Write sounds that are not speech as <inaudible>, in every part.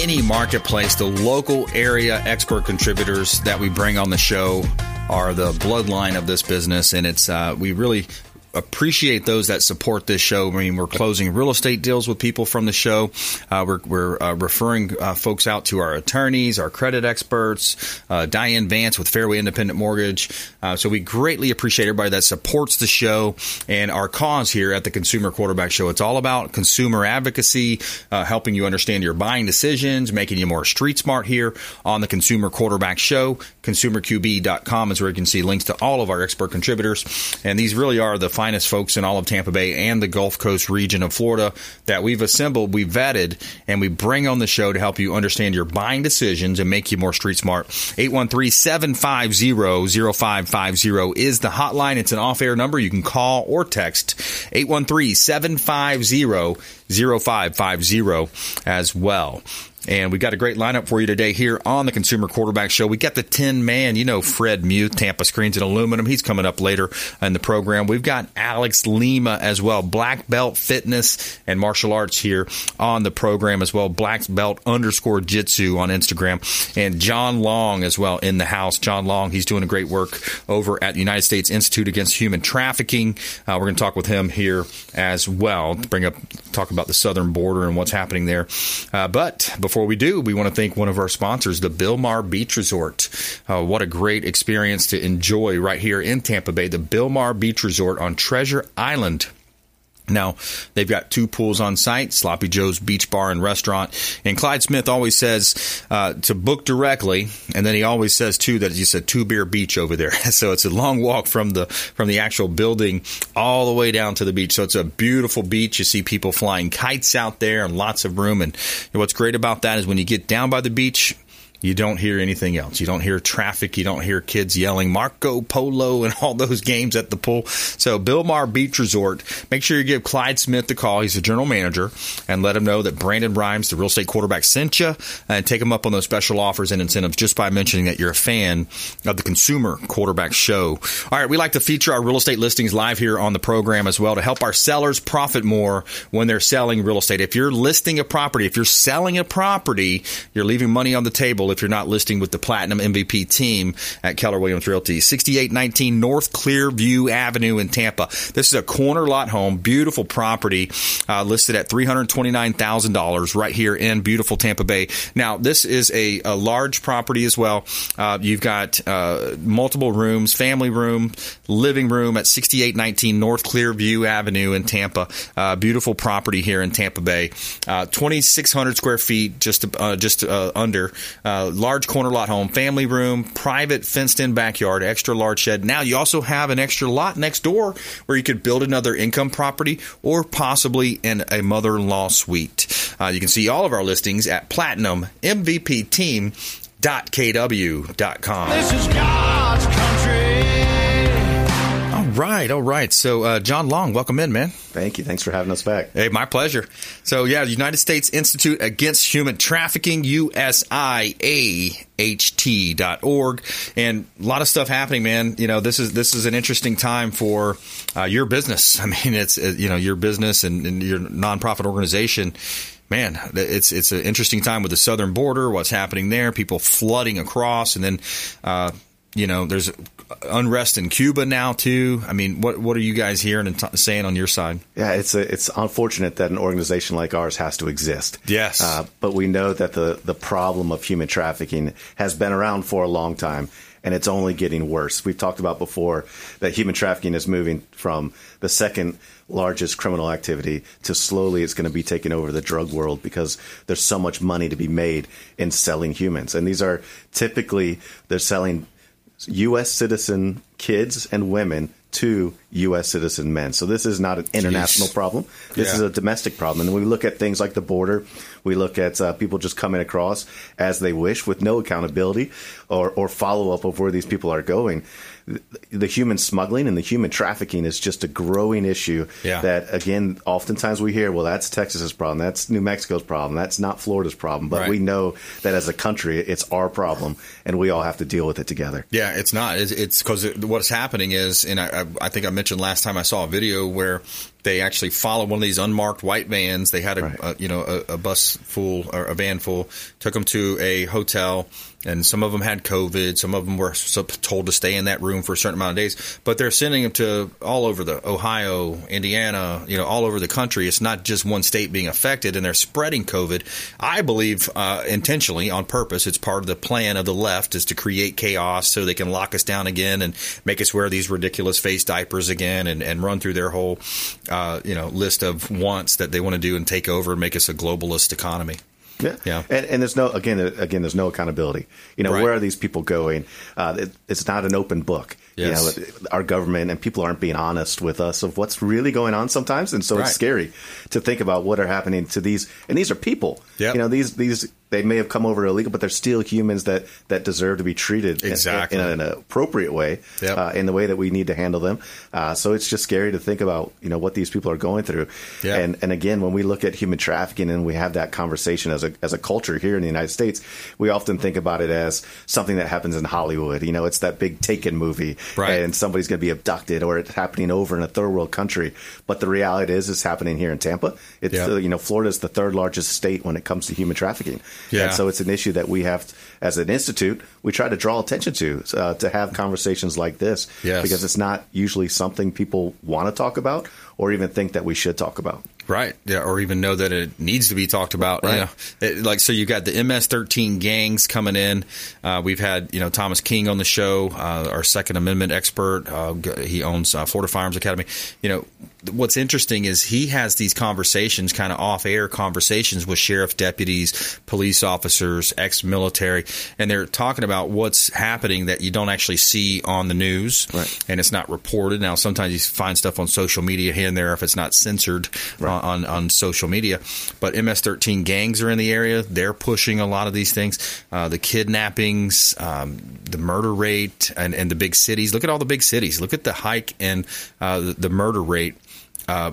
any marketplace. The local area expert contributors that we bring on the show are the bloodline of this business, and it's uh, we really appreciate those that support this show. I mean, we're closing real estate deals with people from the show. Uh, we're, we're uh, referring uh, folks out to our attorneys, our credit experts, uh, Diane Vance with Fairway Independent Mortgage. Uh, so we greatly appreciate everybody that supports the show and our cause here at the Consumer Quarterback Show. It's all about consumer advocacy, uh, helping you understand your buying decisions, making you more street smart here on the Consumer Quarterback Show. ConsumerQB.com is where you can see links to all of our expert contributors. And these really are the finest folks in all of Tampa Bay and the Gulf Coast region of Florida that we've assembled, we've vetted, and we bring on the show to help you understand your buying decisions and make you more street smart. 813-750-0550 is the hotline. It's an off-air number. You can call or text 813-750-0550 as well. And we got a great lineup for you today here on the Consumer Quarterback Show. We got the 10 man, you know, Fred Muth, Tampa Screens and Aluminum. He's coming up later in the program. We've got Alex Lima as well, Black Belt Fitness and Martial Arts here on the program as well. Black Belt underscore Jitsu on Instagram. And John Long as well in the house. John Long, he's doing a great work over at United States Institute Against Human Trafficking. Uh, we're going to talk with him here as well, to bring up, talk about the southern border and what's happening there. Uh, but before we do, we want to thank one of our sponsors, the Bilmar Beach Resort. Uh, what a great experience to enjoy right here in Tampa Bay, the Bilmar Beach Resort on Treasure Island. Now, they've got two pools on site, Sloppy Joe's Beach Bar and Restaurant. And Clyde Smith always says uh, to book directly, and then he always says too that it's just a two beer beach over there. <laughs> so it's a long walk from the from the actual building all the way down to the beach. So it's a beautiful beach. You see people flying kites out there and lots of room. And what's great about that is when you get down by the beach, you don't hear anything else. You don't hear traffic. You don't hear kids yelling Marco Polo <laughs> and all those games at the pool. So, Bilmar Beach Resort, make sure you give Clyde Smith the call. He's the general manager and let him know that Brandon Rhymes, the real estate quarterback, sent you and take him up on those special offers and incentives just by mentioning that you're a fan of the Consumer Quarterback Show. All right, we like to feature our real estate listings live here on the program as well to help our sellers profit more when they're selling real estate. If you're listing a property, if you're selling a property, you're leaving money on the table if you're not listing with the Platinum MVP team at Keller Williams Realty. 6819 North Clearview Avenue in Tampa. This is a corner lot home, beautiful property, uh, listed at $329,000 right here in beautiful Tampa Bay. Now, this is a, a large property as well. Uh, you've got uh, multiple rooms, family room, living room at 6819 North Clearview Avenue in Tampa. Uh, beautiful property here in Tampa Bay. Uh, 2,600 square feet, just uh, just under large corner lot home, family room, private fenced in backyard, extra large shed. Now you also have an extra lot next door where you could build another income property or possibly in a mother in law suite. Uh, you can see all of our listings at platinummvpteam.kw.com. This is God's country. Right, all right. So, uh, John Long, welcome in, man. Thank you. Thanks for having us back. Hey, my pleasure. So, yeah, United States Institute Against Human Trafficking, USIAHT.org, and a lot of stuff happening, man. You know, this is this is an interesting time for uh, your business. <laughs> I mean, it's uh, you know your business and, and your nonprofit organization man, it's it's an interesting time with the southern border. What's happening there? People flooding across, and then uh, you know there's unrest in Cuba now too. I mean, what what are you guys hearing and t- saying on your side? Yeah, it's a, it's unfortunate that an organization like ours has to exist. Yes, uh, but we know that the the problem of human trafficking has been around for a long time. And it's only getting worse. We've talked about before that human trafficking is moving from the second largest criminal activity to slowly it's going to be taking over the drug world because there's so much money to be made in selling humans. And these are typically, they're selling U.S. citizen kids and women to U.S. citizen men. So this is not an international Jeez. problem. This Yeah. is a domestic problem. And we look at things like the border, we look at uh, people just coming across as they wish with no accountability or, or follow up of where these people are going. The- human smuggling and the human trafficking is just a growing issue Yeah. that, again, oftentimes we hear, well, that's Texas's problem. That's New Mexico's problem. That's not Florida's problem. But Right. we know that as a country, it's our problem, and we all have to deal with it together. Yeah, it's not. It's- It's because what's happening is, and I, I I think I mentioned last time I saw a video where they actually followed one of these unmarked white vans. They had a, Right. a you know a, a bus full or a van full, took them to a hotel, and some of them had COVID. Some of them were told to stay in that room for a certain amount of days. But they're sending them to all over the Ohio, Indiana, you know, all over the country. It's not just one state being affected, and they're spreading COVID. I believe uh, intentionally, on purpose. It's part of the plan of the left is to create chaos so they can lock us down again and make us wear these ridiculous face diapers again and, and run through their whole, uh, you know, list of wants that they want to do and take over and make us a globalist economy. Yeah, Yeah. And, and there's no again, uh, again, there's no accountability. You know, Right. where are these people going? Uh, it, it's not an open book. Yes. You know, our government and people aren't being honest with us of what's really going on sometimes, and so Right. it's scary to think about what are happening to these. And these are people. Yep. You know, these these they may have come over illegal, but they're still humans that that deserve to be treated in- Exactly. in, an appropriate way, Yep. uh, in the way that we need to handle them. Uh, so it's just scary to think about you know what these people are going through. Yeah. And and again, when we look at human trafficking and we have that conversation as a as a culture here in the United States, we often think about it as something that happens in Hollywood. You know, it's that big Taken movie, Right. and somebody's going to be abducted, or it's happening over in a third world country. But the reality is, it's happening here in Tampa. It's Yeah. uh, you know, Florida is the third largest state when it comes to human trafficking. Yeah. And so it's an issue that we have, as an institute, we try to draw attention to uh, to have conversations like this, Yes. because it's not usually something people want to talk about or even think that we should talk about. Right. Yeah. Or even know that it needs to be talked about. Right. You know, It- like, so you've got the MS-13 gangs coming in. Uh, we've had, you know, Thomas King on the show, uh, our Second Amendment expert. Uh, he owns uh, Florida Firearms Academy. You know, what's interesting is he has these conversations, kind of off-air conversations with sheriff deputies, police officers, ex-military, and they're talking about what's happening that you don't actually see on the news, Right. and it's not reported. Now, sometimes you find stuff on social media here and there if it's not censored on, on, on social media. But MS-13 gangs are in the area. They're pushing a lot of these things. Uh, the kidnappings, um, the murder rate, and, and the big cities. Look at all the big cities. Look at the hike in uh, the, the murder rate. Uh,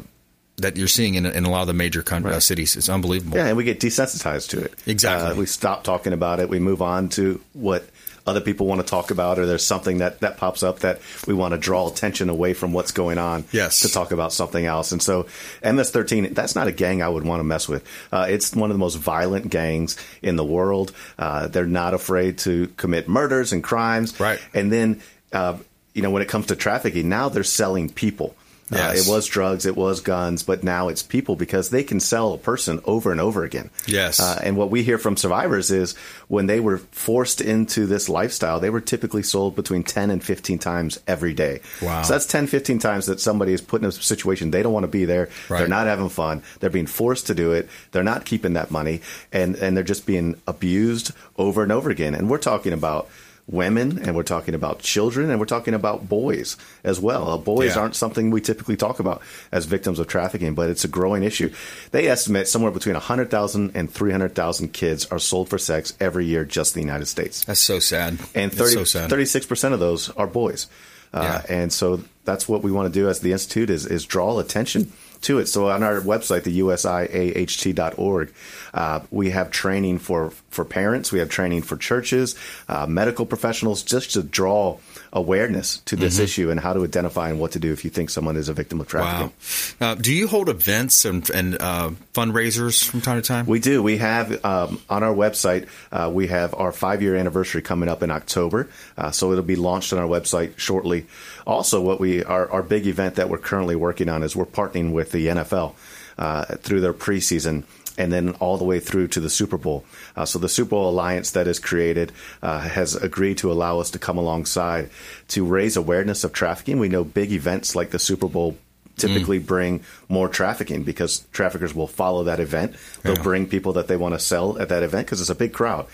that you're seeing in, in a lot of the major con- uh, cities, it's unbelievable. Yeah, and we get desensitized to it. Exactly. Uh, we stop talking about it. We move on to what other people want to talk about, or there's something that, that pops up that we want to draw attention away from what's going on Yes. to talk about something else. And so MS-13, that's not a gang I would want to mess with. Uh, it's one of the most violent gangs in the world. Uh, they're not afraid to commit murders and crimes. Right. And then, uh, you know, when it comes to trafficking, now they're selling people. Uh, it was drugs, it was guns, but now it's people because they can sell a person over and over again. Yes. Uh, and what we hear from survivors is when they were forced into this lifestyle, they were typically sold between 10 and 15 times every day. Wow. So that's 10, 15 times that somebody is put in a situation they don't want to be there. Right. They're not having fun. They're being forced to do it. They're not keeping that money. And, and they're just being abused over and over again. And we're talking about women and we're talking about children and we're talking about boys as well. Uh, boys Yeah. aren't something we typically talk about as victims of trafficking, but it's a growing issue. They estimate somewhere between 100,000 and 300,000 kids are sold for sex every year just in the United States. That's so sad. And 30, so sad. 36% of those are boys. Uh, Yeah. And so that's what we want to do as the Institute is, is draw attention to it. So on our website, the usiaht.org, uh, we have training for, for parents. We have training for churches, uh, medical professionals, just to draw awareness to this issue and how to identify and what to do if you think someone is a victim of trafficking. Wow. Uh, do you hold events and, and uh, fundraisers from time to time? We do. We have um, on our website. Uh, we have our five-year anniversary coming up in October, uh, so it'll be launched on our website shortly. Also, what we our, our big event that we're currently working on is we're partnering with the NFL uh, through their preseason. And then all the way through to the Super Bowl. Uh, so the Super Bowl Alliance that is created uh, has agreed to allow us to come alongside to raise awareness of trafficking. We know big events like the Super Bowl typically bring more trafficking because traffickers will follow that event. They'll Yeah. bring people that they want to sell at that event because it's a big crowd.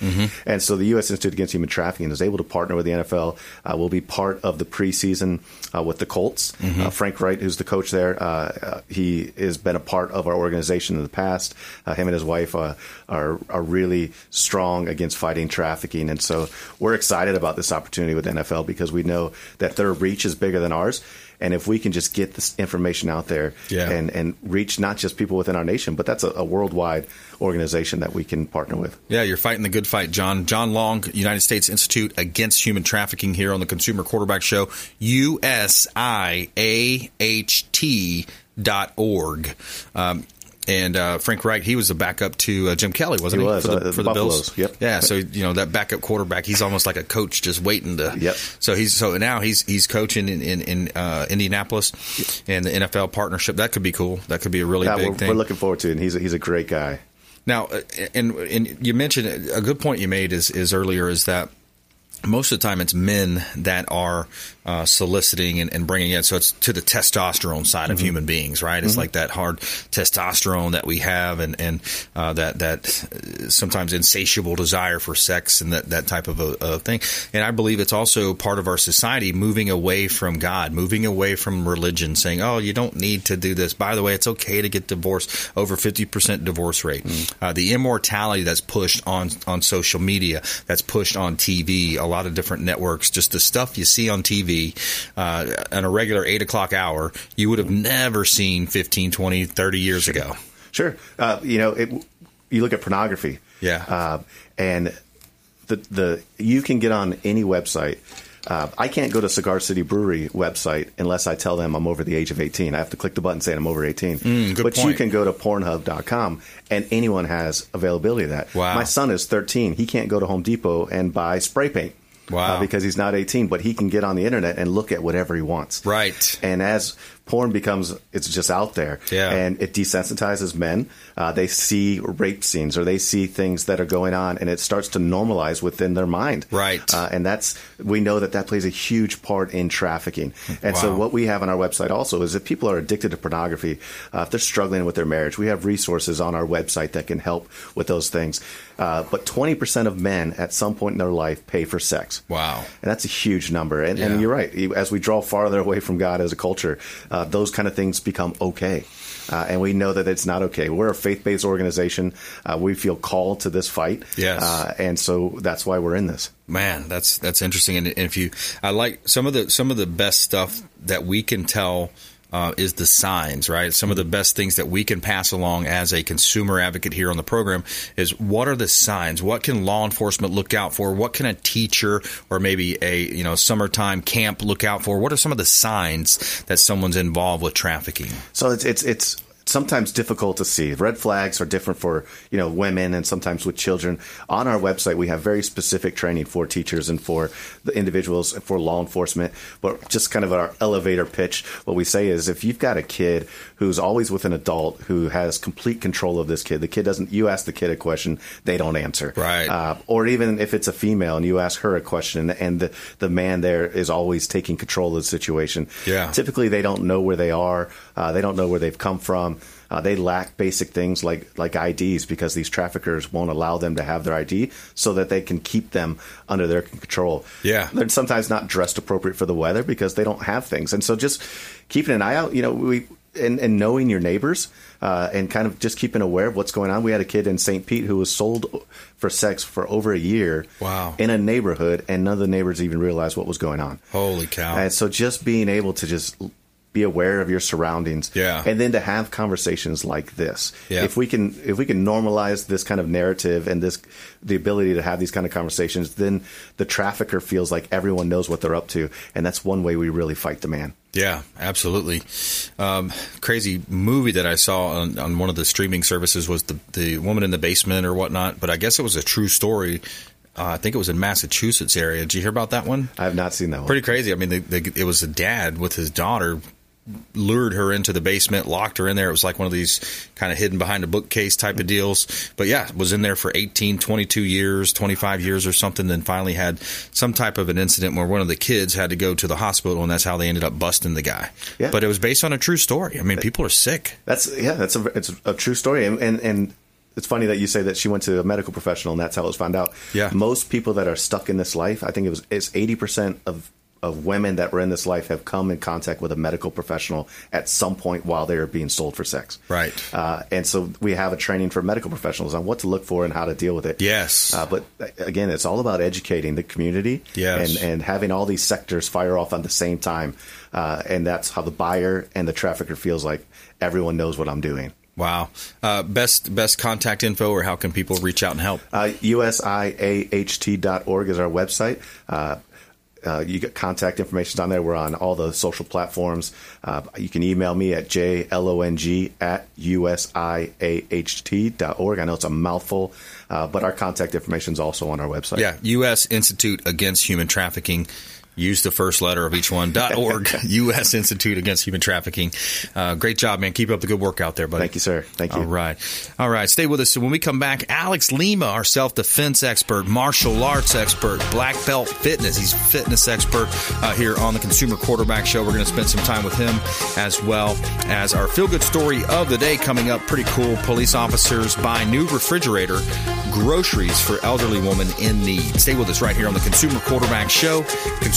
And so the U.S. Institute Against Human Trafficking is able to partner with the NFL. Uh, will be part of the preseason uh, with the Colts. Uh, Frank Reich, who's the coach there, uh, uh, he has been a part of our organization in the past. Uh, him and his wife uh, are are really strong against fighting trafficking, and so we're excited about this opportunity with the NFL because we know that their reach is bigger than ours. And if we can just get this information out there Yeah. and, and reach not just people within our nation, but that's a, a worldwide organization that we can partner with. Yeah, you're fighting the good fight, John. John Long, United States Institute Against Human Trafficking here on the Consumer Quarterback Show, USIAHT dot org. Um, and uh, Frank Reich, he was the backup to uh, Jim Kelly, wasn't He he? was, for uh, the, the for the Bills. Yep. Yeah, so you know that backup quarterback, he's almost like a coach, just waiting to. Yep. So he's so now he's he's coaching in in, in uh, Indianapolis, and the NFL partnership that could be cool. That could be a really Yeah, big we're, thing. we're looking forward to it. And he's a, he's a great guy. Now, uh, and and you mentioned a good point you made is is earlier is that most of the time it's men that are uh, soliciting and, and bringing in. So it's to the testosterone side of human beings, right? It's like that hard testosterone that we have, and and uh, that that uh, sometimes insatiable desire for sex and that that type of a, a thing. And I believe it's also part of our society moving away from God, moving away from religion, saying, "Oh, you don't need to do this." By the way, it's okay to get divorced. Over fifty percent divorce rate. Uh, the immortality that's pushed on on social media, that's pushed on TV, a lot of different networks. Just the stuff you see on TV uh, on a regular eight o'clock hour, you would have never seen 15, 20, 30 years ago. Sure. Uh, you know, it, you look at pornography. Yeah. Uh, and the the you can get on any website. Uh, I can't go to Cigar City Brewery website unless I tell them I'm over the age of 18. I have to click the button saying I'm over 18. Mm, but you can go to Pornhub.com and anyone has availability of that. Wow. My son is 13. He can't go to Home Depot and buy spray paint. Wow. Uh, because he's not 18, but he can get on the internet and look at whatever he wants. Right. And as porn becomes, it's just out there. Yeah. And it desensitizes men. Uh, they see rape scenes or they see things that are going on, and it starts to normalize within their mind. Right. Uh, and that's we know that that plays a huge part in trafficking. And so what we have on our website also is if people are addicted to pornography, uh, if they're struggling with their marriage, we have resources on our website that can help with those things. Uh, but 20% of men at some point in their life pay for sex. Wow. And that's a huge number. And, Yeah. and you're right. As we draw farther away from God as a culture, uh, those kind of things become okay. Uh, and we know that it's not okay. We're a faith based organization. Uh, we feel called to this fight. Yes. Uh, and so that's why we're in this. Man, that's that's interesting. And, and if you, I like some of the some of the best stuff that we can tell uh, is the signs, right? Some of the best things that we can pass along as a consumer advocate here on the program is what are the signs? What can law enforcement look out for? What can a teacher or maybe a you know summertime camp look out for? What are some of the signs that someone's involved with trafficking? So it's it's it's sometimes difficult to see. Red flags are different for you know women and sometimes with children. On our website, we have very specific training for teachers and for the individuals and for law enforcement. But just kind of our elevator pitch, what we say is if you've got a kid who's always with an adult who has complete control of this kid, the kid doesn't. You ask the kid a question, they don't answer. Right. Uh, or even if it's a female and you ask her a question and the the man there is always taking control of the situation. Yeah. Typically, they don't know where they are. Uh, they don't know where they've come from. Uh, they lack basic things like like IDs because these traffickers won't allow them to have their ID so that they can keep them under their control. Yeah. they're sometimes not dressed appropriate for the weather because they don't have things, and so just keeping an eye out. You know, we and, and knowing your neighbors uh, and kind of just keeping aware of what's going on. We had a kid in St. Pete who was sold for sex for over a year. Wow. in a neighborhood, and none of the neighbors even realized what was going on. Holy cow! And so just being able to just be aware of your surroundings Yeah. and then to have conversations like this. Yeah. If we can if we can normalize this kind of narrative and this the ability to have these kind of conversations, then the trafficker feels like everyone knows what they're up to. And that's one way we really fight the man. Yeah, absolutely. Um, crazy movie that I saw on, on one of the streaming services was the the woman in the basement or whatnot. But I guess it was a true story. Uh, I think it was in Massachusetts area. Did you hear about that one? I have not seen that one. Pretty crazy. I mean, the, the, it was a dad with his daughter lured her into the basement, locked her in there. It was like one of these kind of hidden behind a bookcase type of deals. But yeah, was in there for 18, 22 years, 25 years or something. Then finally had some type of an incident where one of the kids had to go to the hospital, and that's how they ended up busting the guy. Yeah. But it was based on a true story. I mean, people are sick. That's yeah, that's a it's a true story, and and, and it's funny that you say that she went to a medical professional and that's how it was found out. Yeah. most people that are stuck in this life, I think it was it's eighty percent of of women that were in this life have come in contact with a medical professional at some point while they are being sold for sex. Right. Uh, and so we have a training for medical professionals on what to look for and how to deal with it. Yes. Uh, but again, it's all about educating the community Yes. and, and having all these sectors fire off at the same time. Uh, and that's how the buyer and the trafficker feels like everyone knows what I'm doing. Wow. Uh, best best contact info, or how can people reach out and help? Uh, USIAHT.org is our website. Uh, uh, you get contact information on there. We're on all the social platforms. Uh, you can email me at jlong at usiaht.org. I know it's a mouthful, uh, but our contact information is also on our website. Yeah, U.S. Institute Against Human Trafficking. Use the first letter of each one. <laughs> dot .org, U.S. Institute Against Human Trafficking. Uh, great job, man. Keep up the good work out there, buddy. Thank you, sir. Thank you. All right. All right. Stay with us. So when we come back, Alex Lima, our self defense expert, martial arts expert, black belt fitness. He's fitness expert uh, here on the Consumer Quarterback Show. We're going to spend some time with him as well as our feel good story of the day coming up. Pretty cool. Police officers buy new refrigerator, groceries for elderly woman in need. Stay with us right here on the Consumer Quarterback Show,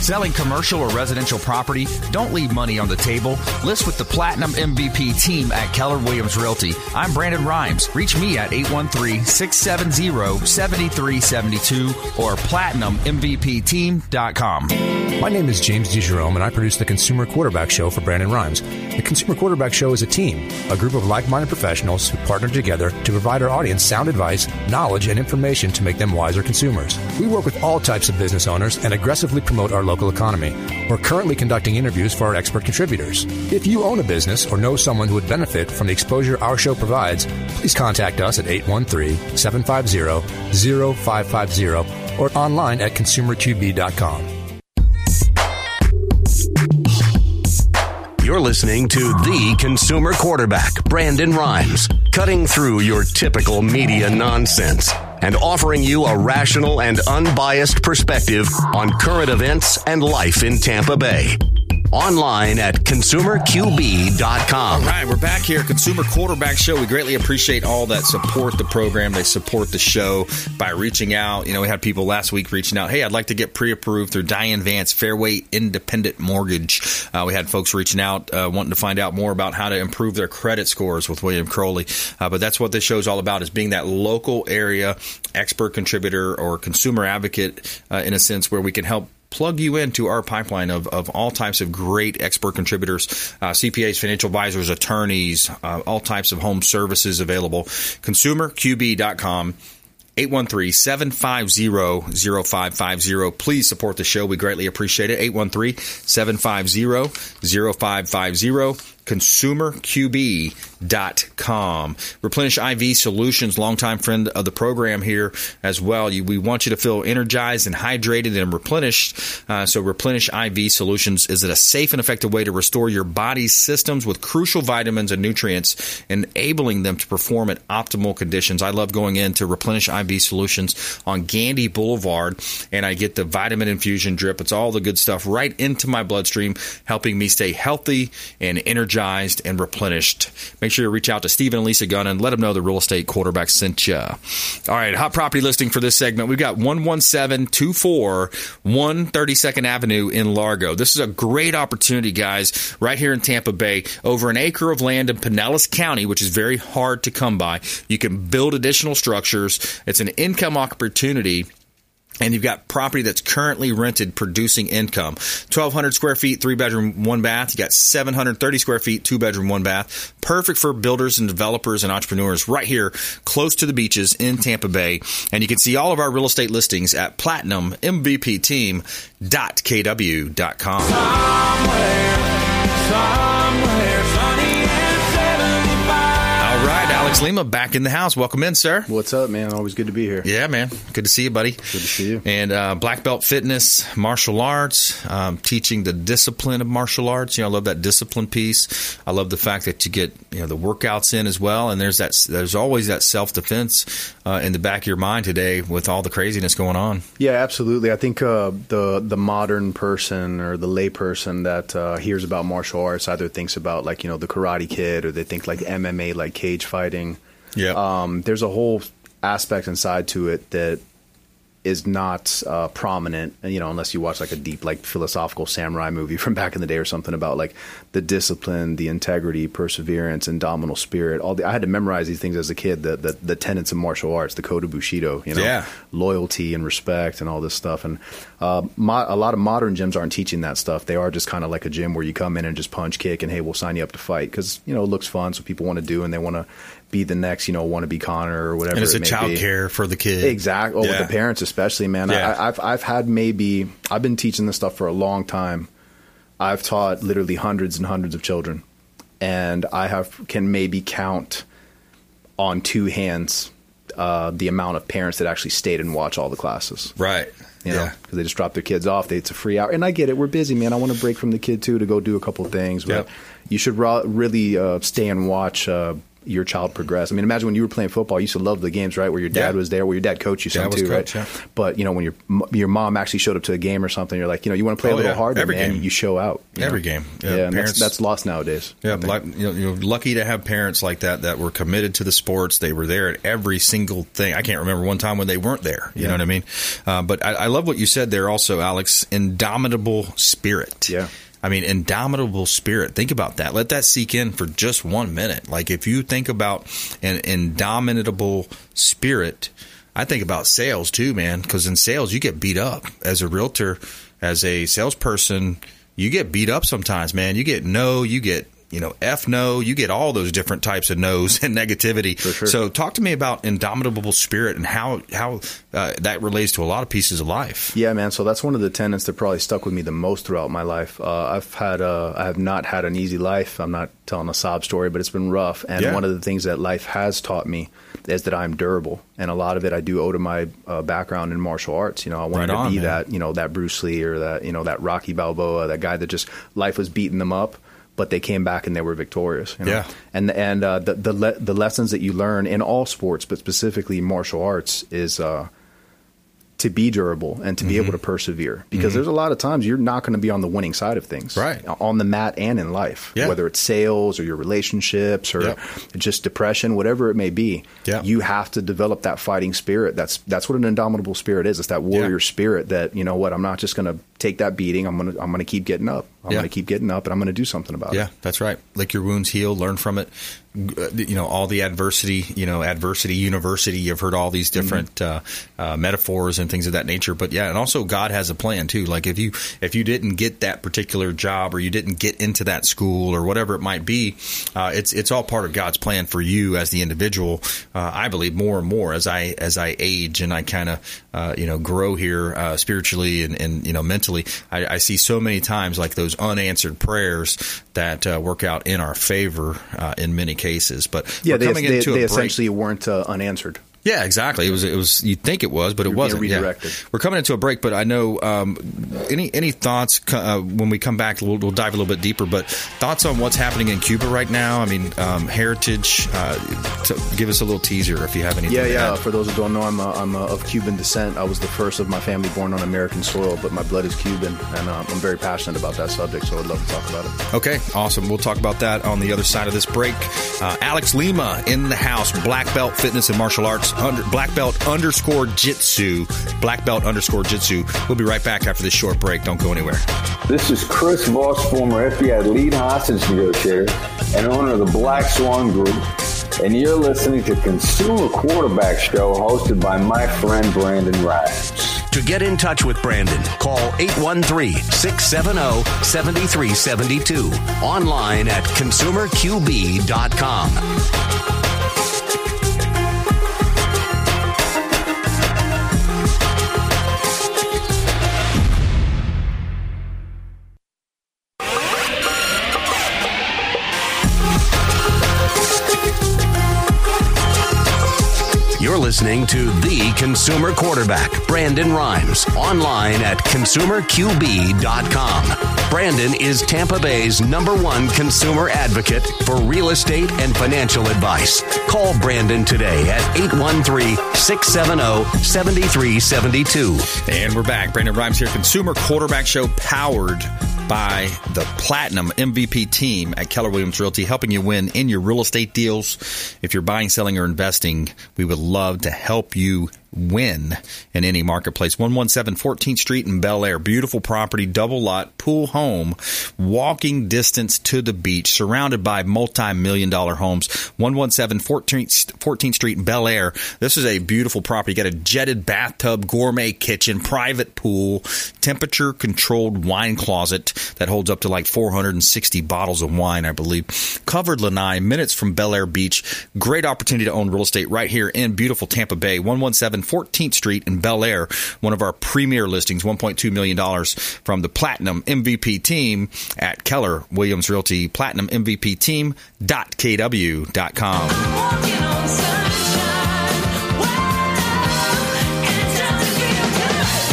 Selling commercial or residential property? Don't leave money on the table. List with the Platinum MVP team at Keller Williams Realty. I'm Brandon Rhymes. Reach me at 813-670-7372 or platinummvpteam.com. My name is James DeJerome, and I produce the Consumer Quarterback Show for Brandon Rhymes. The Consumer Quarterback Show is a team, a group of like minded professionals who partner together to provide our audience sound advice, knowledge, and information to make them wiser consumers. We work with all types of business owners and aggressively promote our local economy. We're currently conducting interviews for our expert contributors. If you own a business or know someone who would benefit from the exposure our show provides, please contact us at 813 750 0550 or online at consumerqb.com. You're listening to the consumer quarterback, Brandon Rhymes, cutting through your typical media nonsense and offering you a rational and unbiased perspective on current events and life in Tampa Bay. Online at consumerqb.com. All right, we're back here, Consumer Quarterback Show. We greatly appreciate all that support the program. They support the show by reaching out. You know, we had people last week reaching out. Hey, I'd like to get pre-approved through Diane Vance Fairway Independent Mortgage. Uh, we had folks reaching out uh, wanting to find out more about how to improve their credit scores with William Crowley. Uh, but that's what this show is all about: is being that local area expert contributor or consumer advocate uh, in a sense where we can help plug you into our pipeline of, of all types of great expert contributors, uh, CPAs, financial advisors, attorneys, uh, all types of home services available. ConsumerQB.com. 813-750-0550. Please support the show. We greatly appreciate it. 813-750-0550 consumerqb.com. Replenish IV Solutions, longtime friend of the program here as well. You, we want you to feel energized and hydrated and replenished. Uh, so, Replenish IV Solutions is it a safe and effective way to restore your body's systems with crucial vitamins and nutrients, enabling them to perform at optimal conditions. I love going in to Replenish IV Solutions on Gandy Boulevard, and I get the vitamin infusion drip. It's all the good stuff right into my bloodstream, helping me stay healthy and energized energized and replenished. Make sure you reach out to Stephen and Lisa Gunn and let them know the real estate quarterback sent you. All right, hot property listing for this segment. We've got 11724 132nd Avenue in Largo. This is a great opportunity, guys, right here in Tampa Bay. Over an acre of land in Pinellas County, which is very hard to come by. You can build additional structures. It's an income opportunity and you've got property that's currently rented producing income. 1200 square feet three bedroom one bath. You got 730 square feet two bedroom one bath. Perfect for builders and developers and entrepreneurs right here close to the beaches in tampa bay. And you can see all of our real estate listings at platinummvpteam.kw.com somewhere, somewhere Alex Lima back in the house. Welcome in, sir. What's up, man? Always good to be here. Yeah, man. Good to see you, buddy. Good to see you. And uh, black belt fitness, martial arts, um, teaching the discipline of martial arts. You know, I love that discipline piece. I love the fact that you get you know the workouts in as well. And there's that. There's always that self defense uh, in the back of your mind today with all the craziness going on. Yeah, absolutely. I think uh, the the modern person or the lay person that uh, hears about martial arts either thinks about like you know the Karate Kid or they think like MMA, like cage fighting yeah. Um, there's a whole aspect inside to it that is not uh, prominent, you know, unless you watch like a deep, like philosophical samurai movie <laughs> from back in the day or something about like the discipline, the integrity, perseverance, indomitable spirit. All the I had to memorize these things as a kid. The the, the tenets of martial arts, the code of bushido, you know, yeah. loyalty and respect and all this stuff. And uh, mo- a lot of modern gyms aren't teaching that stuff. They are just kind of like a gym where you come in and just punch, kick, and hey, we'll sign you up to fight because you know it looks fun, so people want to do and they want to be the next, you know, want to be Conor or whatever. And it's it a child be. care for the kid. Exactly. Oh, yeah. with the parents especially, man. Yeah. I, I've I've had maybe I've been teaching this stuff for a long time. I've taught literally hundreds and hundreds of children, and I have can maybe count on two hands uh, the amount of parents that actually stayed and watched all the classes. Right. You know, because they just drop their kids off. They, it's a free hour, and I get it. We're busy, man. I want to break from the kid too to go do a couple of things. But Yep. you should ra- really uh, stay and watch uh, your child progress. I mean, imagine when you were playing football, you used to love the games, right? Where your dad Yeah. was there, where your dad coached you some too, coach, right? yeah. But you know, when your your mom actually showed up to a game or something, you're like, you know, you want to play Oh, a little yeah. harder, Every man. game. You show out you Every know? game. Yeah, parents- that's, that's lost nowadays. Yeah, like, you know, you're lucky to have parents like that that were committed to the sports. They were there at every single thing. I can't remember one time when they weren't there. You know what I mean? Uh, but I, I love what you said there, also, Alex. Indomitable spirit. Yeah. I mean, indomitable spirit. Think about that. Let that sink in for just one minute. Like, if you think about an indomitable spirit, I think about sales too, man. Because in sales, you get beat up as a realtor, as a salesperson. You get beat up sometimes, man. You get no, you get you know f no. You get all those different types of no's <laughs> and negativity. sure. So, talk to me about indomitable spirit and how how uh, that relates to a lot of pieces of life. Yeah, man. So that's one of the tenets that probably stuck with me the most throughout my life. Uh, I've had, uh, I have not had an easy life. I'm not telling a sob story, but it's been rough. And Yeah. one of the things that life has taught me is that I'm durable, and a lot of it I do owe to my uh, background in martial arts. You know, I wanted Right on, to be man. that, you know, that Bruce Lee or that, you know, that Rocky Balboa, that guy that just life was beating them up. But they came back and they were victorious. You know? Yeah. and and uh, the the, le- the lessons that you learn in all sports, but specifically martial arts, is uh, to be durable and to be Mm-hmm. able to persevere because there's a lot of times you're not going to be on the winning side of things Right. on the mat and in life Yeah. whether it's sales or your relationships or Yep. just depression whatever it may be Yeah. you have to develop that fighting spirit that's that's what an indomitable spirit is it's that warrior Yeah. spirit that you know what I'm not just going to take that beating I'm going to I'm to keep getting up I'm Yeah. going to keep getting up and I'm going to do something about Yeah, it Yeah, that's right. Lick your wounds, heal, learn from it. You know, all the adversity, you know, adversity university. You've heard all these different uh, uh, metaphors and things of that nature. But yeah, and also God has a plan too. Like if you if you didn't get that particular job or you didn't get into that school or whatever it might be, uh, it's it's all part of God's plan for you as the individual. Uh, I believe more and more as I as I age and I kind of uh, you know grow here uh, spiritually and, and you know mentally. I, I see so many times like those unanswered prayers that uh, work out in our favor uh, in many cases. But yeah we're they, coming they, into they essentially weren't uh, unanswered Yeah, exactly. It was. It was. You'd think it was, but it You're wasn't. Yeah. redirected. We're coming into a break, but I know any any thoughts uh, when we come back. We'll, we'll dive a little bit deeper. But thoughts on what's happening in Cuba right now? I mean, um, Heritage. Uh, to give us a little teaser if you have anything. Yeah, yeah. add. For those who don't know, I'm, uh, I'm uh, of Cuban descent. I was the first of my family born on American soil, but my blood is Cuban, and uh, I'm very passionate about that subject. So I'd love to talk about it. Okay, awesome. We'll talk about that on the other side of this break. Uh, Alex Lima in the house, black belt fitness and martial arts, under, black belt underscore jitsu, black belt underscore jitsu. We'll be right back after this short break. Don't go anywhere. This is Chris Voss, former FBI lead hostage negotiator and owner of the Black Swan Group, and you're listening to Consumer Quarterback Show hosted by my friend Brandon Rhymes. To get in touch with Brandon, call 813 670 7372. Online at consumerqb.com. listening to The Consumer Quarterback, Brandon Rhymes, online at consumerqb.com. Brandon is Tampa Bay's number one consumer advocate for real estate and financial advice. Call Brandon today at 813 670 7372. And we're back. Brandon Rhymes here, Consumer Quarterback Show, powered by the Platinum MVP team at Keller Williams Realty, helping you win in your real estate deals. If you're buying, selling, or investing, we would love to help you win in any marketplace. 117 14th Street in Belleair. Beautiful property, double lot, pool home, walking distance to the beach, surrounded by multi million dollar homes. 117 14th, 14th Street in Belleair. This is a beautiful property. You got a jetted bathtub, gourmet kitchen, private pool, temperature controlled wine closet that holds up to like 460 bottles of wine, I believe. Covered lanai, minutes from Belleair Beach. Great opportunity to own real estate right here in beautiful Tampa Bay. 117 14th Street in Belleair. One of our premier listings, $1.2 million from the Platinum MVP team at Keller Williams Realty. Platinum MVP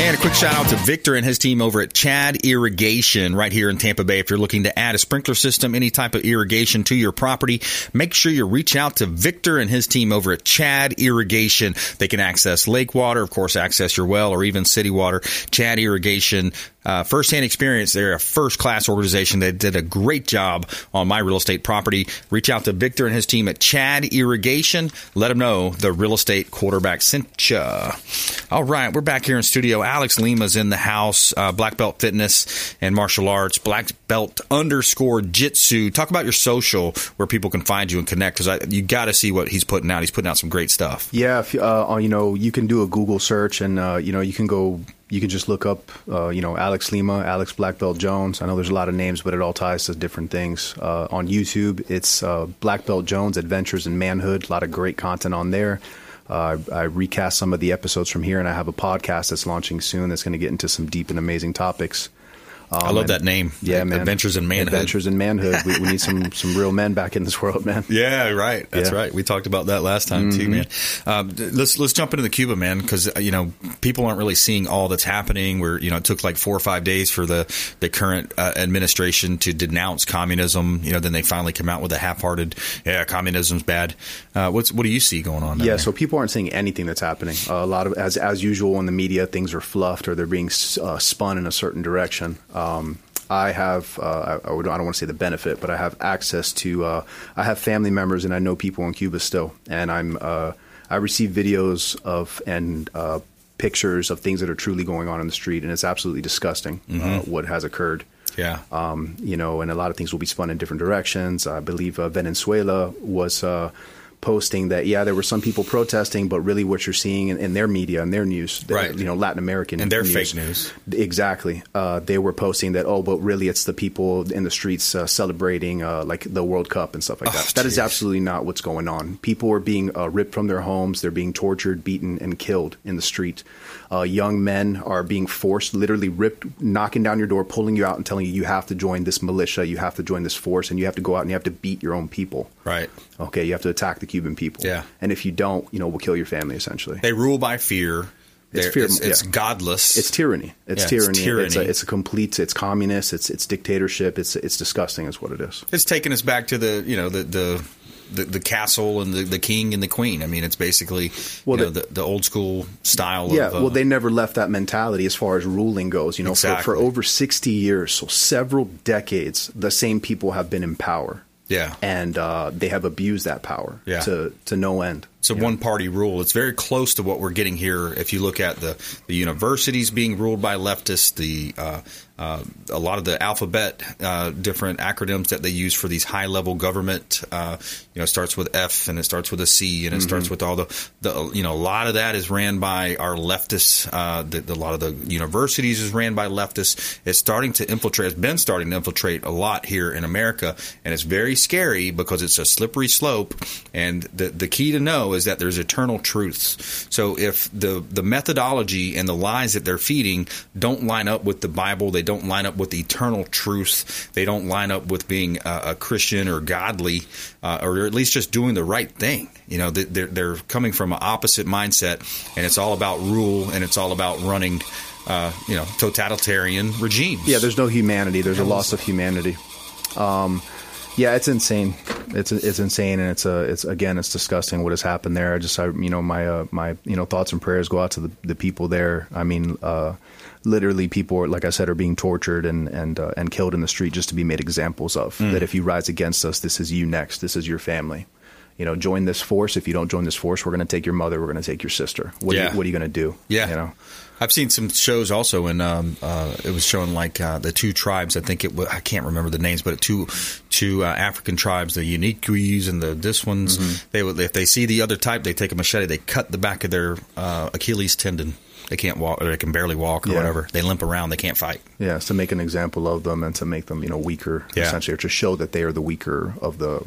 And a quick shout out to Victor and his team over at Chad Irrigation right here in Tampa Bay. If you're looking to add a sprinkler system, any type of irrigation to your property, make sure you reach out to Victor and his team over at Chad Irrigation. They can access lake water, of course, access your well or even city water. Chad Irrigation uh, firsthand experience. They're a first class organization. They did a great job on my real estate property. Reach out to Victor and his team at Chad Irrigation. Let them know the real estate quarterback sent ya. All right, we're back here in studio. Alex Lima's in the house. Uh, black belt fitness and martial arts. Black belt underscore jitsu. Talk about your social where people can find you and connect because you got to see what he's putting out. He's putting out some great stuff. Yeah, if, uh, you know, you can do a Google search, and uh, you know, you can go. You can just look up, uh, you know, Alex Lima, Alex Black Belt Jones. I know there's a lot of names, but it all ties to different things. Uh, on YouTube, it's uh, Black Belt Jones Adventures in Manhood. A lot of great content on there. Uh, I, I recast some of the episodes from here, and I have a podcast that's launching soon that's going to get into some deep and amazing topics. Um, I love and- that name. Yeah, man. Adventures in Manhood. Adventures in Manhood. we, we need some some real men back in this <laughs> world, man. Yeah, right. That's Yeah. right. We talked about that last time too, man. Um, let's let's jump into the Cuba, man, because you know people aren't really seeing all that's happening. Where you know it took like four or five days for the the current uh, administration to denounce communism. You know, then they finally come out with a half-hearted, yeah, communism's bad. Uh, what's what do you see going on? Yeah, there? so people aren't seeing anything that's happening. Uh, a lot of, as as usual in the media, things are fluffed or they're being uh, spun in a certain direction. Um, I have, uh, I, I would- I don't want to say the benefit, but I have access to, uh, I have family members and I know people in Cuba still, and I'm, uh, I receive videos of and uh, pictures of things that are truly going on in the street, and it's absolutely disgusting uh, what has occurred. yeah, Um, you know, and a lot of things will be spun in different directions. I believe uh, Venezuela was uh, posting that, yeah, there were some people protesting, but really what you're seeing in, in their media and their news, Right. you know, Latin American And their news. fake news. Exactly. Uh, they were posting that, oh, but really it's the people in the streets uh, celebrating uh, like the World Cup and stuff like that. Oh, that is absolutely not what's going on. People are being uh, ripped from their homes. They're being tortured, beaten, and killed in the street. Uh, young men are being forced, literally ripped, knocking down your door, pulling you out, and telling you you have to join this militia, you have to join this force, and you have to go out and you have to beat your own people. right. Okay, you have to attack the Cuban people. Yeah. and if you don't, you know, we'll kill your family essentially. They rule by fear. It's fear- It's, it's yeah. godless. It's tyranny. It's Yeah, it's tyranny. It's, a, it's a complete. It's communist. It's it's dictatorship. It's it's disgusting. Is what it is. It's taking us back to the you know the the. The, the castle and the, the king and the queen. I mean, it's basically Well, you know, the- the, the old school style. Yeah, of, uh, well, they never left that mentality as far as ruling goes. You know, for, for over 60 years, so several decades, the same people have been in power. Yeah. And uh, they have abused that power Yeah. to, to no end. It's a one party rule. It's very close to what we're getting here. If you look at the, the universities being ruled by leftists, the uh, uh, a lot of the alphabet uh, different acronyms that they use for these high level government, uh, you know, starts with F and it starts with a C and it starts with all the, the you know a lot of that is ran by our leftists. Uh, the, the- a lot of the universities is ran by leftists. It's starting to infiltrate. It's been starting to infiltrate a lot here in America, and it's very scary because it's a slippery slope. And the the key to know is that there's eternal truths. So if the the methodology and the lies that they're feeding don't line up with the Bible, they don't line up with eternal truth, they don't line up with being a, a Christian or godly, uh, or at least just doing the right thing. You know, they- they're they're coming from an opposite mindset, and it's all about rule and it's all about running. Uh, you know, totalitarian regimes. Yeah, there's no humanity. There's a loss of humanity. Um, yeah, it's insane. It's it's insane, and it's uh, it's again, it's disgusting what has happened there. I just, I, you know, my uh, my you know thoughts and prayers go out to the, the people there. I mean, uh, literally, people, are, like I said, are being tortured and and uh, and killed in the street just to be made examples of. Mm. That if you rise against us, this is you next. This is your family. You know, join this force. If you don't join this force, we're going to take your mother. We're going to take your sister. What are you, what are you going to do? Yeah, you know. I've seen some shows also, and um, uh, it was showing like uh, the two tribes. I think it was, I can't remember the names, but two two uh, African tribes, the Uniques and the this ones. Mm-hmm. They would if they see the other type, they take a machete, they cut the back of their uh, Achilles tendon. They can't walk, or they can barely walk, or Yeah. whatever. They limp around. They can't fight. Yeah, to make an example of them and to make them, you know, weaker, Yeah. essentially, or to show that they are the weaker of the,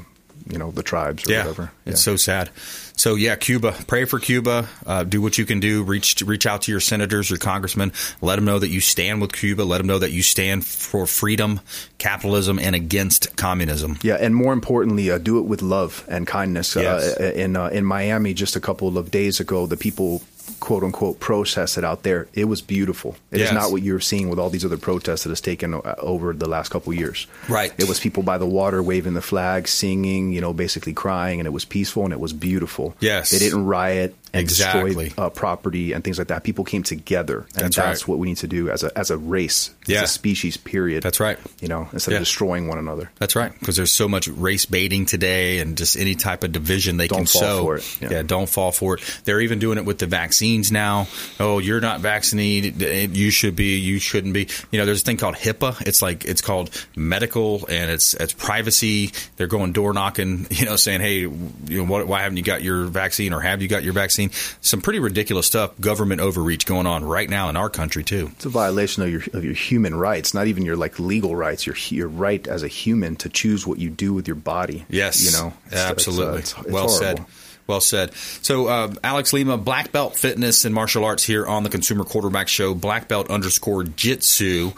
you know, the tribes or yeah, whatever. it's so sad. So yeah, Cuba. Pray for Cuba. Uh, do what you can do. Reach reach out to your senators, your congressmen. Let them know that you stand with Cuba. Let them know that you stand for freedom, capitalism, and against communism. Yeah, and more importantly, uh, do it with love and kindness. Yes. Uh, in uh, in Miami, just a couple of days ago, the people quote unquote protested out there. It was beautiful. It is Yes. not what you're seeing with all these other protests that has taken uh, over the last couple of years. Right. It was people by the water waving the flag, singing, you know, basically crying, and it was peaceful and it was beautiful. Yes. they didn't riot Exactly. destroy uh, property and things like that. People came together, and That's that's, right. what we need to do as a as a race, Yeah. as a species. Period. That's right. You know, instead Yeah. of destroying one another. That's right, because there's so much race baiting today, and just any type of division they Don't can fall sow. for it. Yeah. Yeah. don't fall for it. They're even doing it with the vaccines now. Oh, you're not vaccinated. You should be. You shouldn't be. You know, there's a thing called HIPAA. It's like it's called medical and it's it's privacy. They're going door knocking. <laughs> You know, saying, hey, you know, what, why haven't you got your vaccine or have you got your vaccine? Some pretty ridiculous stuff. Government overreach going on right now in our country too. It's a violation of your of your human rights, not even your like legal rights. Your your right as a human to choose what you do with your body. Yes, you know, It's- absolutely. It's, uh, it's well horrible. said. Well said. So, uh, Alex Lima, black belt fitness and martial arts here on the Consumer Quarterback Show, black belt underscore jitsu.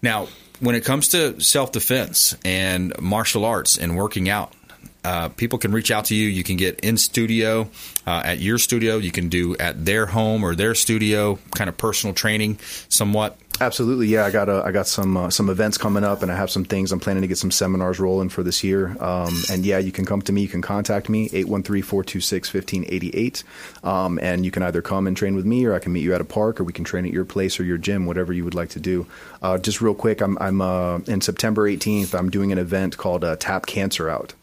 Now, when it comes to self defense and martial arts and working out, uh, people can reach out to you. You can get in studio uh, at your studio. You can do at their home or their studio, kind of personal training, somewhat. Absolutely, yeah. I got a, I got some uh, some events coming up, and I have some things. I'm planning to get some seminars rolling for this year. Um, and yeah, you can come to me. You can contact me 813-426-1588. Um, and you can either come and train with me, or I can meet you at a park, or we can train at your place or your gym, whatever you would like to do. Uh, just real quick, I'm I'm uh, in September 18th. I'm doing an event called uh, Tap Cancer Out.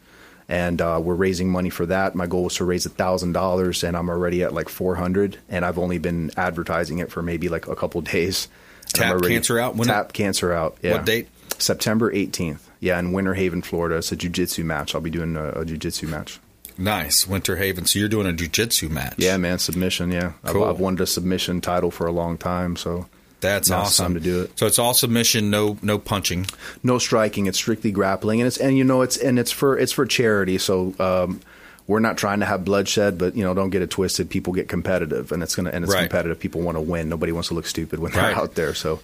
And uh, we're raising money for that. My goal was to raise thousand dollars, and I'm already at like four hundred, and I've only been advertising it for maybe like a couple days. Tap already- Cancer Out? When tap cancer out. Yeah. What date? September 18th. Yeah, in Winter Haven, Florida. It's a jujitsu match. I'll be doing a, a jujitsu match. Nice. Winter Haven. So you're doing a jiu-jitsu match. Yeah, man, submission. Yeah, Cool. I've, I've wanted a submission title for a long time, so That's awesome. time to do it. So it's all submission, no no punching. no striking. It's strictly grappling, and it's and you know it's and it's for it's for charity. So um, we're not trying to have bloodshed, but you know don't get it twisted. People get competitive, and it's gonna and it's Right. competitive. People want to win. Nobody wants to look stupid when they're Right. out there. So.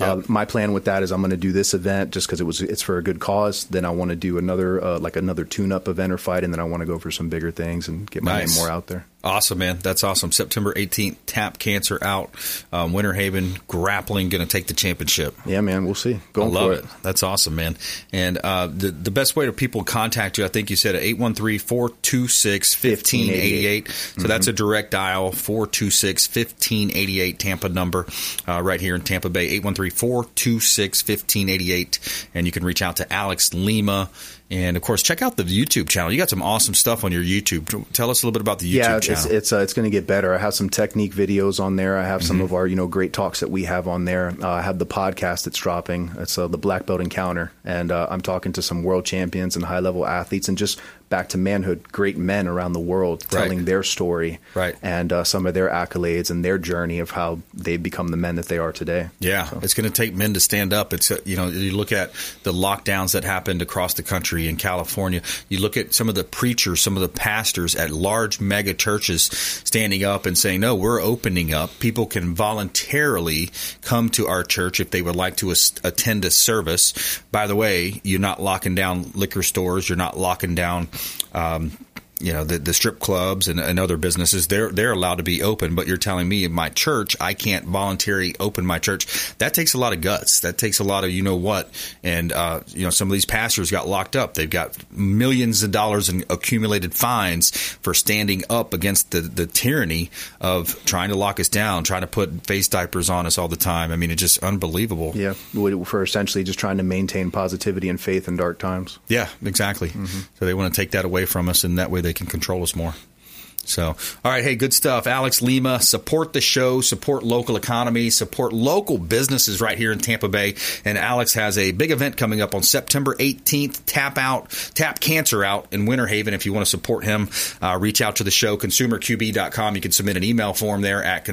Uh, my plan with that is I'm going to do this event just because it was it's for a good cause. Then I want to do another uh, like another tune-up event or fight, and then I want to go for some bigger things and get my Nice. name more out there. Awesome, man. That's awesome. September 18th, Tap Cancer out. Um, Winter Haven Grappling going to take the championship. Yeah, man, we'll see. I Going love for it. That's awesome, man. And uh, the the best way to people contact you, I think you said at 813-426-1588. So that's a direct dial, 426-1588 Tampa number uh, right here in Tampa Bay, 813-426-1588. And you can reach out to Alex Lima. And, of course, check out the YouTube channel. You got some awesome stuff on your YouTube. Tell us a little bit about the YouTube yeah, channel. it's it's, uh, it's going to get better. I have some technique videos on there. I have some Mm-hmm. of our you know great talks that we have on there. Uh, I have the podcast that's dropping. It's uh, the Black Belt Encounter, and uh, I'm talking to some world champions and high level athletes, and just back to manhood, great men around the world Right. telling their story, Right. and uh, some of their accolades and their journey of how they've become the men that they are today. Yeah, it's going to take men to stand up. It's uh, you know you look at the lockdowns that happened across the country in California. You look at some of the preachers, some of the pastors at large mega churches standing up and saying, "No, we're opening up. People can voluntarily come to our church if they would like to as- attend a service." By the way, you're not locking down liquor stores. You're not locking down. Um, you know the, the strip clubs and, and other businesses they're they're allowed to be open but you're telling me my church I can't voluntarily open my church. That takes a lot of guts. That takes a lot of you know what and uh, you know some of these pastors got locked up. They've got millions of dollars in accumulated fines for standing up against the, the tyranny of trying to lock us down trying to put face diapers on us all the time. I mean it's just unbelievable. Yeah, for essentially just trying to maintain positivity and faith in dark times. Yeah, exactly. So they want to take that away from us, and that way they can control us more. So, all right, hey, good stuff. Alex Lima, support the show, support local economy, support local businesses right here in Tampa Bay. And Alex has a big event coming up on September 18th. Tap out, tap cancer out in Winter Haven. If you want to support him, uh, reach out to the show, consumerqb.com. You can submit an email form there at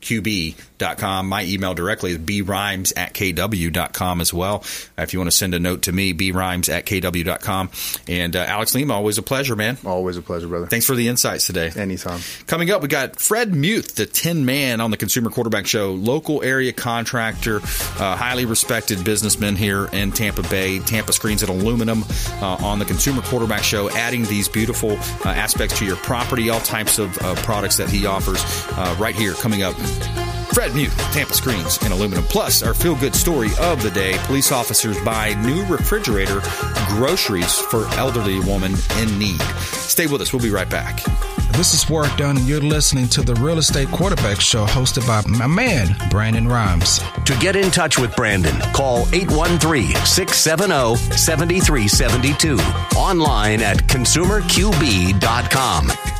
consumerqb.com. My email directly is brimes at kw.com as well. If you want to send a note to me, brimes at kw.com. And uh, Alex Lima, always a pleasure, man. Always a pleasure, brother. Thanks for the insights today. Anytime. Coming up, we got Fred Muth, the 10 man on the Consumer Quarterback Show, local area contractor, uh, highly respected businessman here in Tampa Bay. Tampa Screens and Aluminum uh, on the Consumer Quarterback Show, adding these beautiful uh, aspects to your property, all types of uh, products that he offers uh, right here coming up. Fred Muth, Tampa Screens and Aluminum. Plus, our feel good story of the day police officers buy new refrigerator groceries for elderly woman in need. Stay with us. We'll be right back. This is Work Done, and you're listening to the Real Estate Quarterback Show hosted by my man, Brandon Rimes. To get in touch with Brandon, call 813 670 7372. Online at consumerqb.com.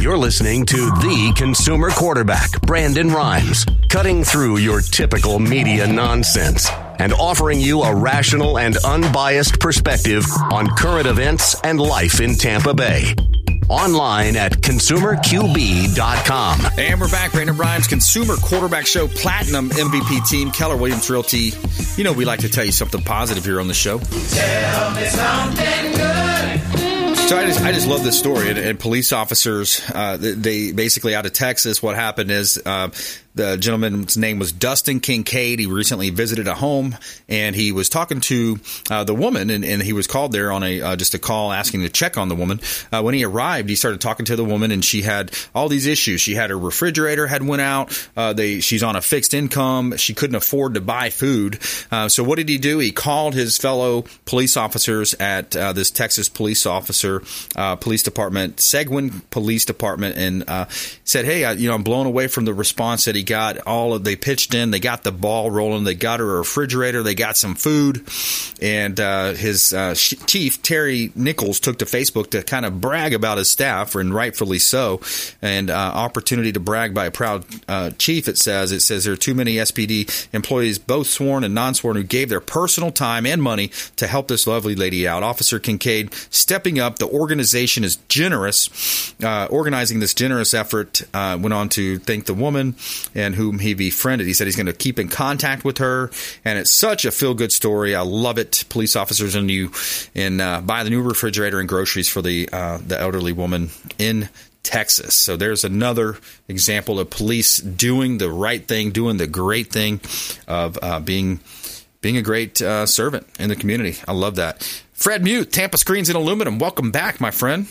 You're listening to the consumer quarterback, Brandon Rimes, cutting through your typical media nonsense and offering you a rational and unbiased perspective on current events and life in Tampa Bay. Online at consumerqb.com. And we're back. Brandon Rimes, Consumer Quarterback Show, Platinum MVP team, Keller Williams Realty. You know, we like to tell you something positive here on the show. Tell me something good. So I just, I just love this story. And, and police officers, uh, they basically out of Texas, what happened is uh, the gentleman's name was Dustin Kincaid. He recently visited a home and he was talking to uh, the woman, and, and, he was called there on a uh, just a call asking to check on the woman. Uh, when he arrived, he started talking to the woman, and she had all these issues. She had her refrigerator had went out. Uh, they she's on a fixed income. She couldn't afford to buy food. Uh, so what did he do? He called his fellow police officers at uh, this Texas police officer police department, Seguin Police Department, and said, "Hey, I, you know, I'm blown away from the response that he got. All of they pitched in, they got the ball rolling, they got her a refrigerator, they got some food, and uh, his uh, chief Terry Nichols took to Facebook to kind of brag about his staff, and rightfully so. And uh, opportunity to brag by a proud uh, chief. It says it says there are too many SPD employees, both sworn and non-sworn, who gave their personal time and money to help this lovely lady out. Officer Kincaid stepping up. The organization is generous, uh, organizing this generous effort. Uh, went on to thank the woman and whom he befriended. He said he's going to keep in contact with her, and it's such a feel good story. I love it. Police officers and you and uh, buy the new refrigerator and groceries for the uh, the elderly woman in Texas. So there's another example of police doing the right thing, doing the great thing of uh, being being a great uh, servant in the community. I love that. Fred Muth, Tampa Screens and Aluminum. Welcome back, my friend.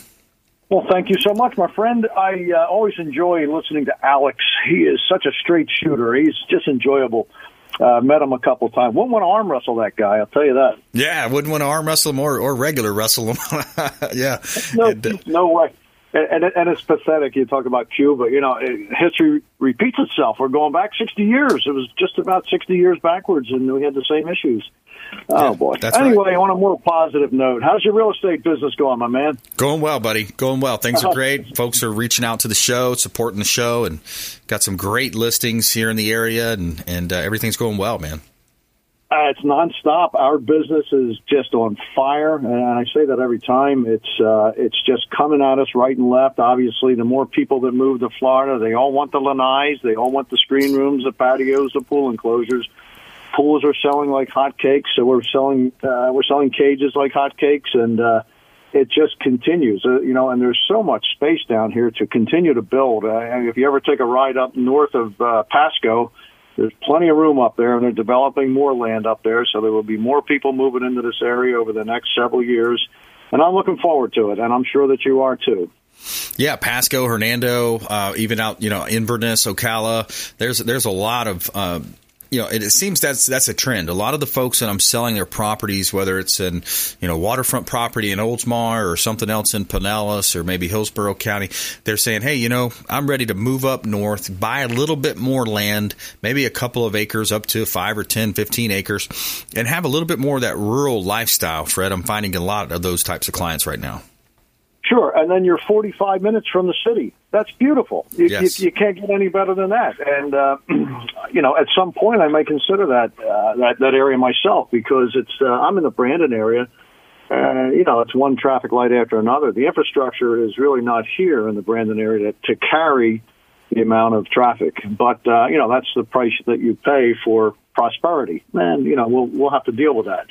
Well, thank you so much, my friend. I uh, always enjoy listening to Alex. He is such a straight shooter. He's just enjoyable. Uh, met him a couple times. Wouldn't want to arm wrestle that guy. I'll tell you that. Yeah, wouldn't want to arm wrestle him or, or regular wrestle him. <laughs> yeah, no, and, uh, no way. And, and, and it's pathetic. You talk about Cuba. You know, history repeats itself. We're going back 60 years. It was just about 60 years backwards, and we had the same issues. Oh boy. anyway, right. on a more positive note, how's your real estate business going, my man? Going well, buddy. Going well. Things are <laughs> great. Folks are reaching out to the show, supporting the show, and got some great listings here in the area, and and uh, everything's going well, man. Uh, it's nonstop. Our business is just on fire, and I say that every time. It's uh, it's just coming at us right and left. Obviously, the more people that move to Florida, they all want the lanais, they all want the screen rooms, the patios, the pool enclosures pools are selling like hotcakes. So we're selling uh, we're selling cages like hotcakes, and uh, it just continues. Uh, you know, and there's so much space down here to continue to build. Uh, and if you ever take a ride up north of uh, Pasco, there's plenty of room up there, and they're developing more land up there. So there will be more people moving into this area over the next several years, and I'm looking forward to it. And I'm sure that you are too. Yeah, Pasco, Hernando, uh, even out you know Inverness, Ocala. There's there's a lot of uh, you know, it, it, seems that's that's a trend. A lot of the folks that I'm selling their properties, whether it's in you know waterfront property in Oldsmar or something else in Pinellas or maybe Hillsborough County, they're saying, hey, you know, I'm ready to move up north, buy a little bit more land, maybe a couple of acres, up to five or 10, 15 acres, and have a little bit more of that rural lifestyle. Fred, I'm finding a lot of those types of clients right now. Sure, and then you're 45 minutes from the city. That's beautiful. You, yes. you, you can't get any better than that. And uh, <clears throat> you know, at some point, I may consider that uh, that that area myself because it's uh, I'm in the Brandon area. Uh, you know, it's one traffic light after another. The infrastructure is really not here in the Brandon area to, to carry the amount of traffic. But uh, you know, that's the price that you pay for prosperity. And you know, we'll we'll have to deal with that.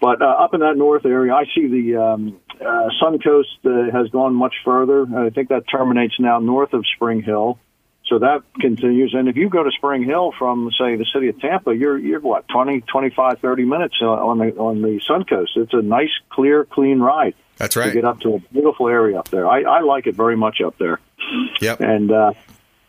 But uh, up in that north area, I see the um, uh, Suncoast uh, has gone much further. I think that terminates now north of Spring Hill. So that continues. And if you go to Spring Hill from, say, the city of Tampa, you're, you're what, 20, 25, 30 minutes on the, on the Suncoast. It's a nice, clear, clean ride. That's right. To get up to a beautiful area up there. I, I like it very much up there. Yep. And, uh,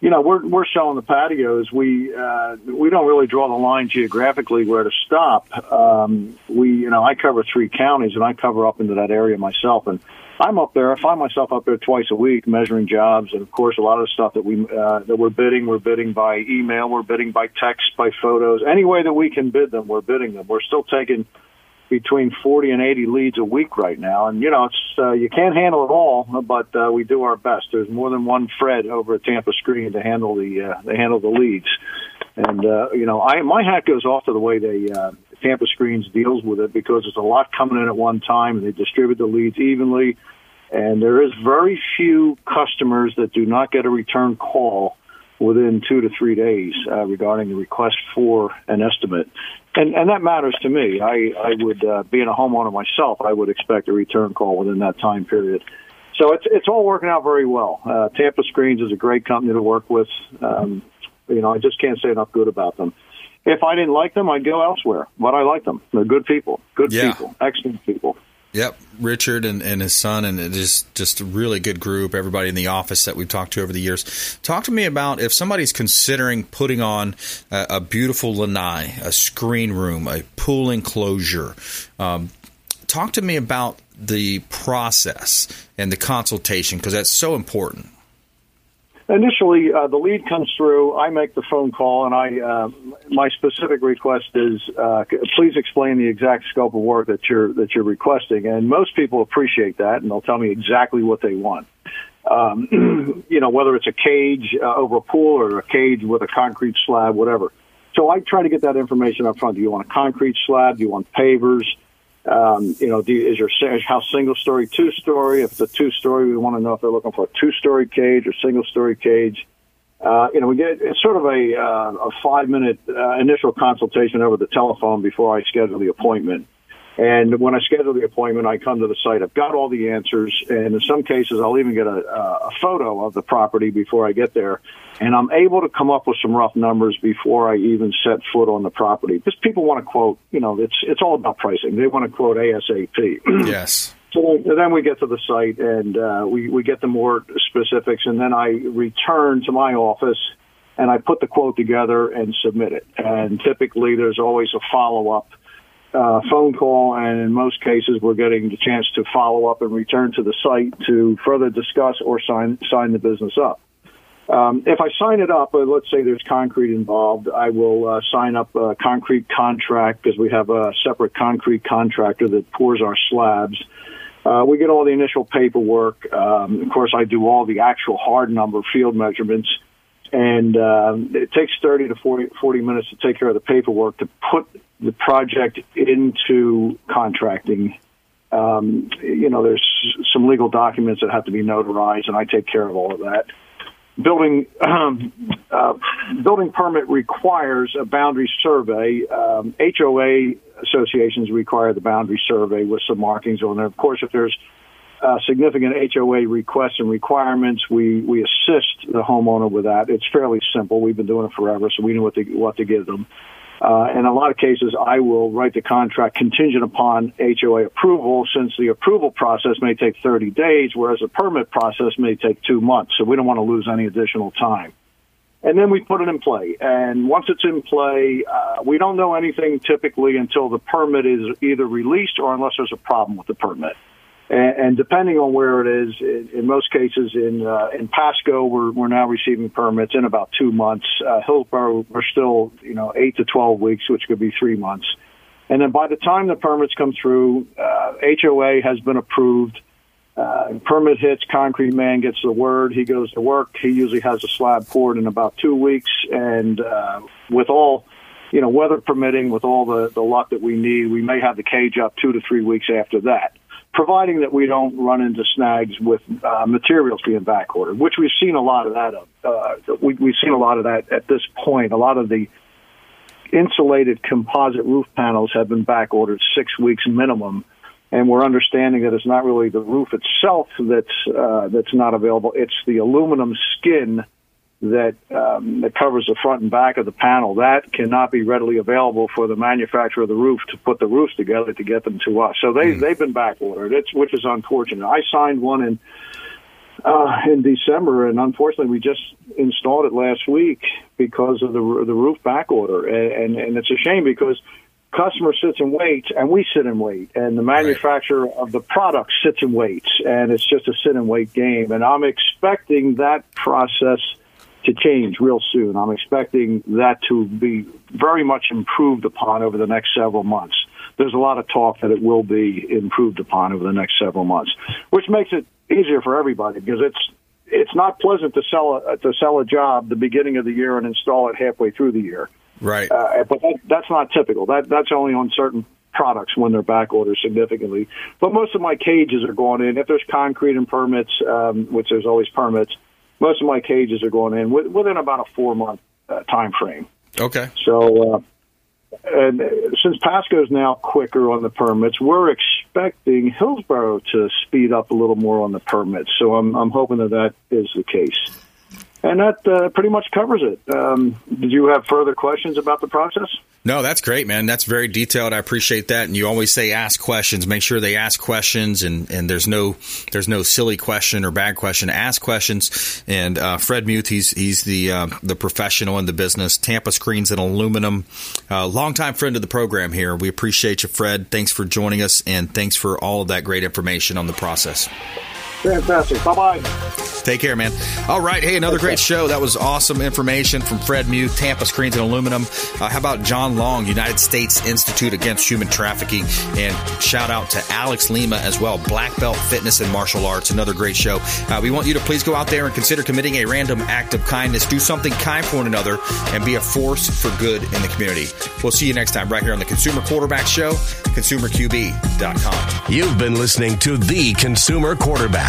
you know, we're we're selling the patios. We uh, we don't really draw the line geographically where to stop. Um, we, you know, I cover three counties, and I cover up into that area myself. And I'm up there. I find myself up there twice a week measuring jobs, and of course, a lot of the stuff that we uh, that we're bidding, we're bidding by email, we're bidding by text, by photos, any way that we can bid them, we're bidding them. We're still taking between 40 and 80 leads a week right now. And, you know, it's, uh, you can't handle it all, but, uh, we do our best. There's more than one Fred over at Tampa Screen to handle the, uh, to handle the leads. And, uh, you know, I, my hat goes off to the way they, uh, Tampa Screens deals with it because there's a lot coming in at one time and they distribute the leads evenly. And there is very few customers that do not get a return call within two to three days uh, regarding the request for an estimate. And, and that matters to me. I, I would, uh, being a homeowner myself, I would expect a return call within that time period. So it's, it's all working out very well. Uh, Tampa Screens is a great company to work with. Um, You know, I just can't say enough good about them. If I didn't like them, I'd go elsewhere. But I like them. They're good people. Good Yeah. people. Excellent people. Yep, Richard and, and his son, and it is just a really good group. Everybody in the office that we've talked to over the years. Talk to me about if somebody's considering putting on a, a beautiful lanai, a screen room, a pool enclosure. Um, talk to me about the process and the consultation because that's so important. Initially, uh, the lead comes through. I make the phone call, and I uh, my specific request is uh, please explain the exact scope of work that you're that you're requesting. And most people appreciate that, and they'll tell me exactly what they want. Um, <clears throat> you know, whether it's a cage uh, over a pool or a cage with a concrete slab, whatever. So I try to get that information up front. Do you want a concrete slab? Do you want pavers? Um, you know, do you, is your house single story, two story? If it's a two story, we want to know if they're looking for a two story cage or single story cage. Uh, you know, we get it's sort of a uh, a five minute uh, initial consultation over the telephone before I schedule the appointment. And when I schedule the appointment, I come to the site. I've got all the answers, and in some cases, I'll even get a, a photo of the property before I get there. And I'm able to come up with some rough numbers before I even set foot on the property. Because people want to quote, you know, it's it's all about pricing. They want to quote ASAP. <clears throat> yes. So then we get to the site and uh, we, we get the more specifics, and then I return to my office and I put the quote together and submit it. And typically, there's always a follow up uh, phone call, and in most cases, we're getting the chance to follow up and return to the site to further discuss or sign sign the business up. Um, if I sign it up, uh, let's say there's concrete involved, I will uh, sign up a concrete contract because we have a separate concrete contractor that pours our slabs. Uh, we get all the initial paperwork. Um, of course, I do all the actual hard number field measurements, and um, it takes 30 to 40, 40 minutes to take care of the paperwork to put the project into contracting. Um, you know, there's some legal documents that have to be notarized, and I take care of all of that building <clears throat> um, uh, building permit requires a boundary survey. Um, HOA associations require the boundary survey with some markings on there. Of course, if there's uh, significant HOA requests and requirements, we we assist the homeowner with that. It's fairly simple. We've been doing it forever, so we know what to what to give them. Uh, in a lot of cases, I will write the contract contingent upon HOA approval, since the approval process may take 30 days, whereas the permit process may take two months. So we don't want to lose any additional time. And then we put it in play. And once it's in play, uh, we don't know anything typically until the permit is either released or unless there's a problem with the permit. And, and depending on where it is, in, in most cases, in uh, in Pasco, we're we're now receiving permits in about two months. Uh, Hillsborough, we're still you know eight to twelve weeks, which could be three months. And then by the time the permits come through, uh, HOA has been approved. Uh, permit hits, concrete man gets the word. He goes to work. He usually has a slab poured in about two weeks, and uh, with all you know, weather permitting, with all the, the luck that we need, we may have the cage up two to three weeks after that, providing that we don't run into snags with uh, materials being back ordered, which we've seen a lot of that. Of. Uh, we, we've seen a lot of that at this point. A lot of the insulated composite roof panels have been back ordered six weeks minimum. And we're understanding that it's not really the roof itself that's uh, that's not available; it's the aluminum skin that um, that covers the front and back of the panel. That cannot be readily available for the manufacturer of the roof to put the roofs together to get them to us. So they they've been backordered. It's which is unfortunate. I signed one in uh, in December, and unfortunately, we just installed it last week because of the the roof backorder, and and, and it's a shame because customer sits and waits, and we sit and wait, and the manufacturer of the product sits and waits, and it's just a sit and wait game. And I'm expecting that process to change real soon. I'm expecting that to be very much improved upon over the next several months. There's a lot of talk that it will be improved upon over the next several months, which makes it easier for everybody because it's it's not pleasant to sell a to sell a job the beginning of the year and install it halfway through the year. Right. Uh, but that, that's not typical. That that's only on certain products when they're back ordered significantly. But most of my cages are going in. If there's concrete and permits, um, which there's always permits, most of my cages are going in with, within about a four month uh, time frame. Okay. So, uh, and since Pasco's now quicker on the permits, we're expecting Hillsborough to speed up a little more on the permits. So I'm I'm hoping that that is the case. and that uh, pretty much covers it. Um, did you have further questions about the process? No, that's great, man. That's very detailed. I appreciate that. And you always say ask questions. Make sure they ask questions, and, and there's no there's no silly question or bad question. Ask questions. And uh, Fred Muth, he's he's the uh, the professional in the business. Tampa Screens and Aluminum, uh, longtime friend of the program here. We appreciate you, Fred. Thanks for joining us, and thanks for all of that great information on the process. Fantastic. Bye bye. Take care, man. All right. Hey, another great show. That was awesome information from Fred Muth, Tampa Screens and Aluminum. Uh, how about John Long, United States Institute Against Human Trafficking? And shout out to Alex Lima as well, Black Belt Fitness and Martial Arts. Another great show. Uh, we want you to please go out there and consider committing a random act of kindness. Do something kind for one another and be a force for good in the community. We'll see you next time right here on the Consumer Quarterback Show, consumerqb.com. You've been listening to The Consumer Quarterback,